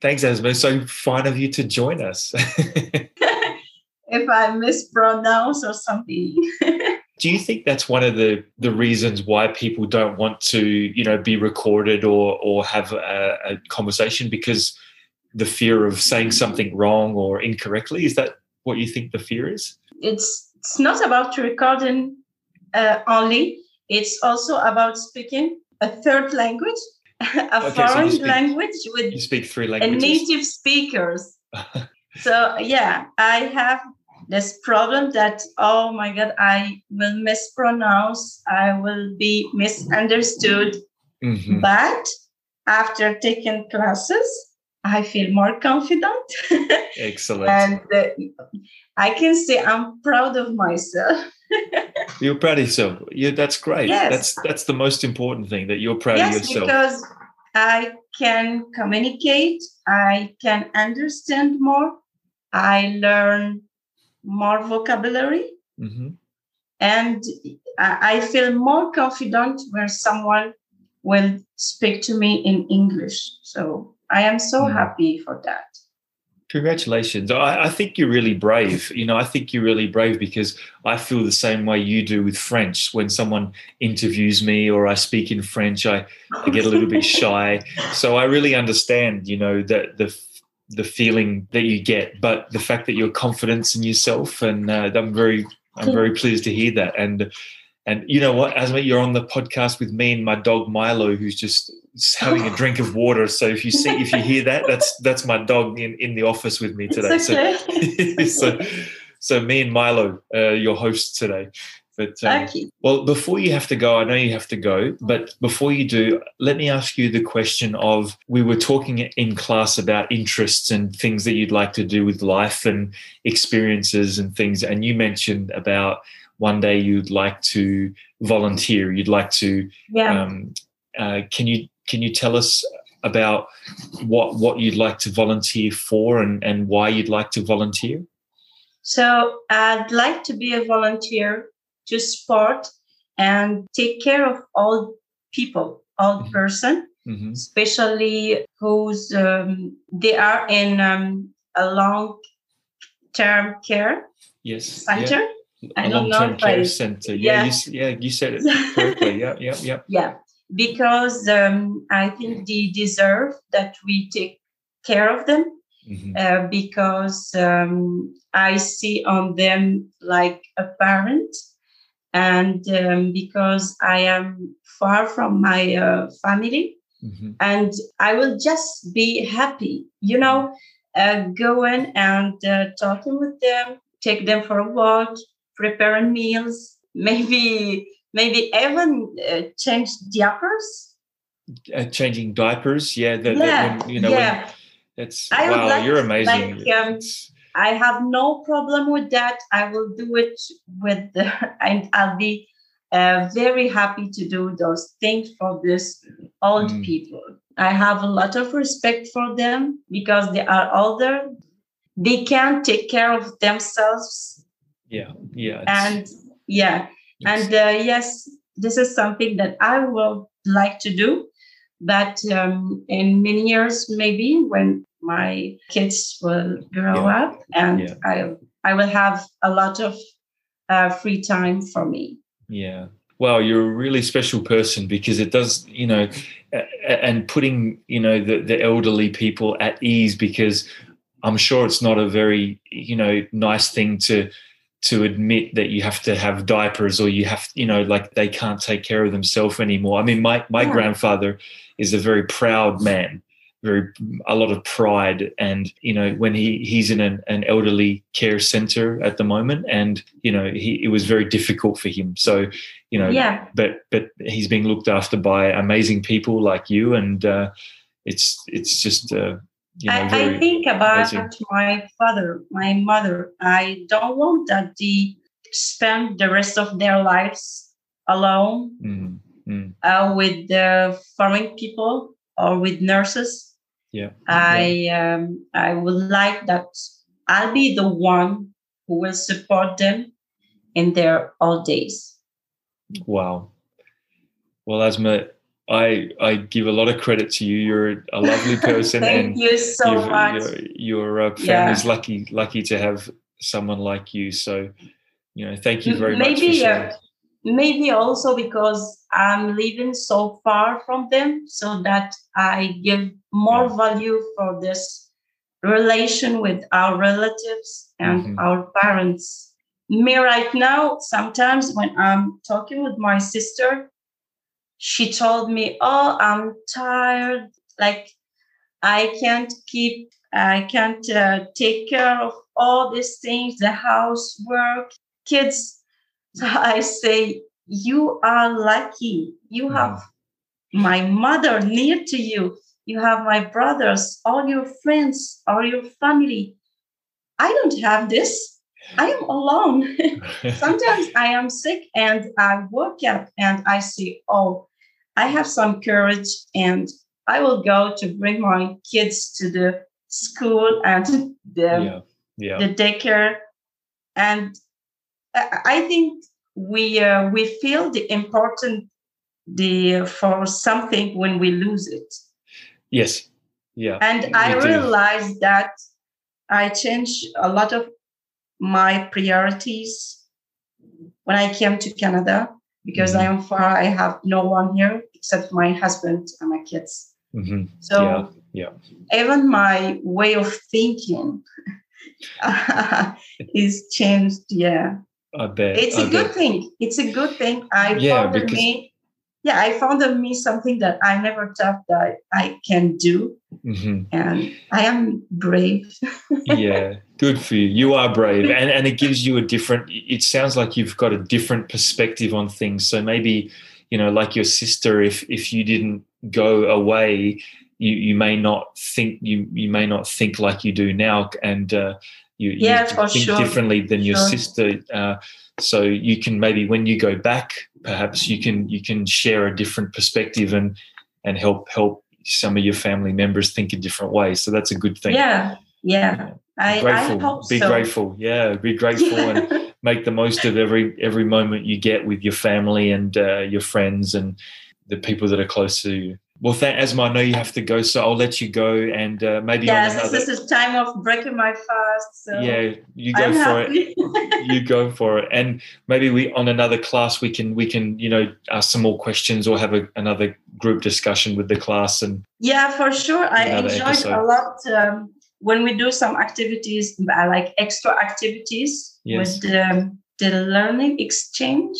Thanks, Asma. So fine of you to join us. if I mispronounce or something. Do you think that's one of the the reasons why people don't want to, you know, be recorded or or have a, a conversation because the fear of saying something wrong or incorrectly? Is that what you think the fear is? It's it's not about recording uh, only. It's also about speaking a third language, a okay, foreign so speak, language with you speak three languages. native speakers. so yeah, I have this problem that oh my god, I will mispronounce, I will be misunderstood. Mm-hmm. But after taking classes, I feel more confident. Excellent. and uh, I can say I'm proud of myself. you're proud of yourself. Yeah, that's great. Yes. That's that's the most important thing that you're proud yes, of yourself. Because I can communicate, I can understand more, I learn more vocabulary, mm-hmm. and I feel more confident when someone will speak to me in English. So I am so mm. happy for that. Congratulations. I, I, think you're really brave. You know, I think you're really brave because I feel the same way you do with French. When someone interviews me or I speak in French, I, I get a little bit shy. So I really understand, you know, that the the feeling that you get, but the fact that you're confident in yourself, and uh, I'm very I'm very pleased to hear that. And and you know what, Asma, you're on the podcast with me and my dog Milo, who's just having a drink of water. So if you see, if you hear that, that's that's my dog in, in the office with me today. Okay. So, so, so me and Milo, uh, your hosts today. But um, well, before you have to go, I know you have to go. But before you do, let me ask you the question of: We were talking in class about interests and things that you'd like to do with life and experiences and things, and you mentioned about one day you'd like to volunteer. You'd like to. Yeah. Um, uh, can you can you tell us about what what you'd like to volunteer for and and why you'd like to volunteer? So I'd like to be a volunteer to support and take care of all people, all mm-hmm. person, mm-hmm. especially who's um, they are in um, a long term care yes center. Yeah a long-term care I, center. Yeah, yeah. You, yeah, you said it correctly. yeah, yeah, yeah. Yeah, because um, I think they deserve that we take care of them. Mm-hmm. Uh, because um, I see on them like a parent, and um, because I am far from my uh, family, mm-hmm. and I will just be happy, you know, uh, going and uh, talking with them, take them for a walk, preparing meals, maybe maybe even uh, change diapers. Uh, changing diapers, yeah. That, yeah, that when, you know, yeah. When, that's I wow. Like, you're amazing. Like, um, I have no problem with that. I will do it with, the, and I'll be uh, very happy to do those things for these old mm. people. I have a lot of respect for them because they are older. They can't take care of themselves yeah yeah and yeah and uh, yes this is something that i would like to do but um, in many years maybe when my kids will grow yeah. up and yeah. i i will have a lot of uh, free time for me yeah well you're a really special person because it does you know and putting you know the, the elderly people at ease because i'm sure it's not a very you know nice thing to to admit that you have to have diapers or you have you know like they can't take care of themselves anymore. I mean my my yeah. grandfather is a very proud man very a lot of pride and you know when he he's in an, an elderly care center at the moment and you know he it was very difficult for him. So you know yeah. but but he's being looked after by amazing people like you and uh, it's it's just uh, you know, I, I, think about amazing. my father, my mother. I don't want that they spend the rest of their lives alone mm-hmm. uh, with the foreign people or with nurses. Yeah, I yeah. Um, I would like that I'll be the one who will support them in their old days. Wow. Well, Asma, I I give a lot of credit to you. You're a lovely person. Thank and you so you've- much. Your, your uh, family's lucky lucky to have someone like you. So, you know, thank you very much. Maybe, uh, maybe also because I'm living so far from them, so that I give more value for this relation with our relatives and Mhm. our parents. Me right now, sometimes when I'm talking with my sister, she told me, "Oh, I'm tired. Like I can't keep, I can't uh, take care of all these things, the housework, kids." So I say, "You are lucky. You Mhm. have my mother near to you. You have my brothers, all your friends, all your family. I don't have this. I am alone." sometimes I am sick and I wake up and I see, oh, I have some courage and I will go to bring my kids to the school and the, yeah, yeah, the daycare. And I think we uh, we feel the important the for something when we lose it. yes, yeah. And I do. realized that I changed a lot of my priorities when I came to Canada because I am far. I have no one here except my husband and my kids. Mhm. So Yeah, yeah. even my way of thinking is changed. Yeah, I bet. it's I a good thing. It's a good thing. I Yeah, because- me. Yeah, I found in me something that I never thought that I can do, Mhm. and I am brave. yeah good for you you are brave and and it gives you a different it sounds like you've got a different perspective on things so maybe you know like your sister if if you didn't go away you you may not think you you may not think like you do now and uh you, Yeah, you think sure. differently than your Sure. sister uh so you can maybe when you go back perhaps you can you can share a different perspective and and help help some of your family members think a different way so that's a good thing Yeah, yeah. I, grateful I hope be so. grateful yeah be grateful and make the most of every every moment you get with your family and uh, your friends and the people that are close to you well thank asma i know you have to go so i'll let you go and uh, maybe yes, on another this is time of breaking my fast. So yeah you go I'm for it you go for it and maybe we on another class we can we can you know ask some more questions or have a, another group discussion with the class and yeah, for sure. I enjoyed episode. a lot um, when we do some activities, I like extra activities Yes. with the, the learning exchange.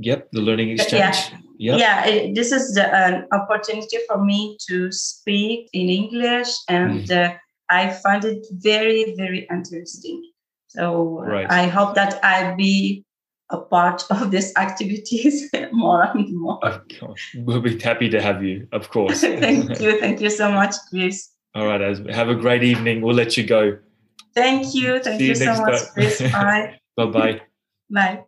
Yep the learning Yeah. exchange yep. Yeah, it, this is the, an opportunity for me to speak in English, and Mm. uh, I find it very, very interesting. So uh, Right. I hope that I be a part of these activities more and more. Of course. We'll be happy to have you, of course. thank you, thank you so much, Chris. All right, Asma. Have a great evening. We'll let you go. Thank you, thank you, you so much. Chris. Bye, Bye bye. bye.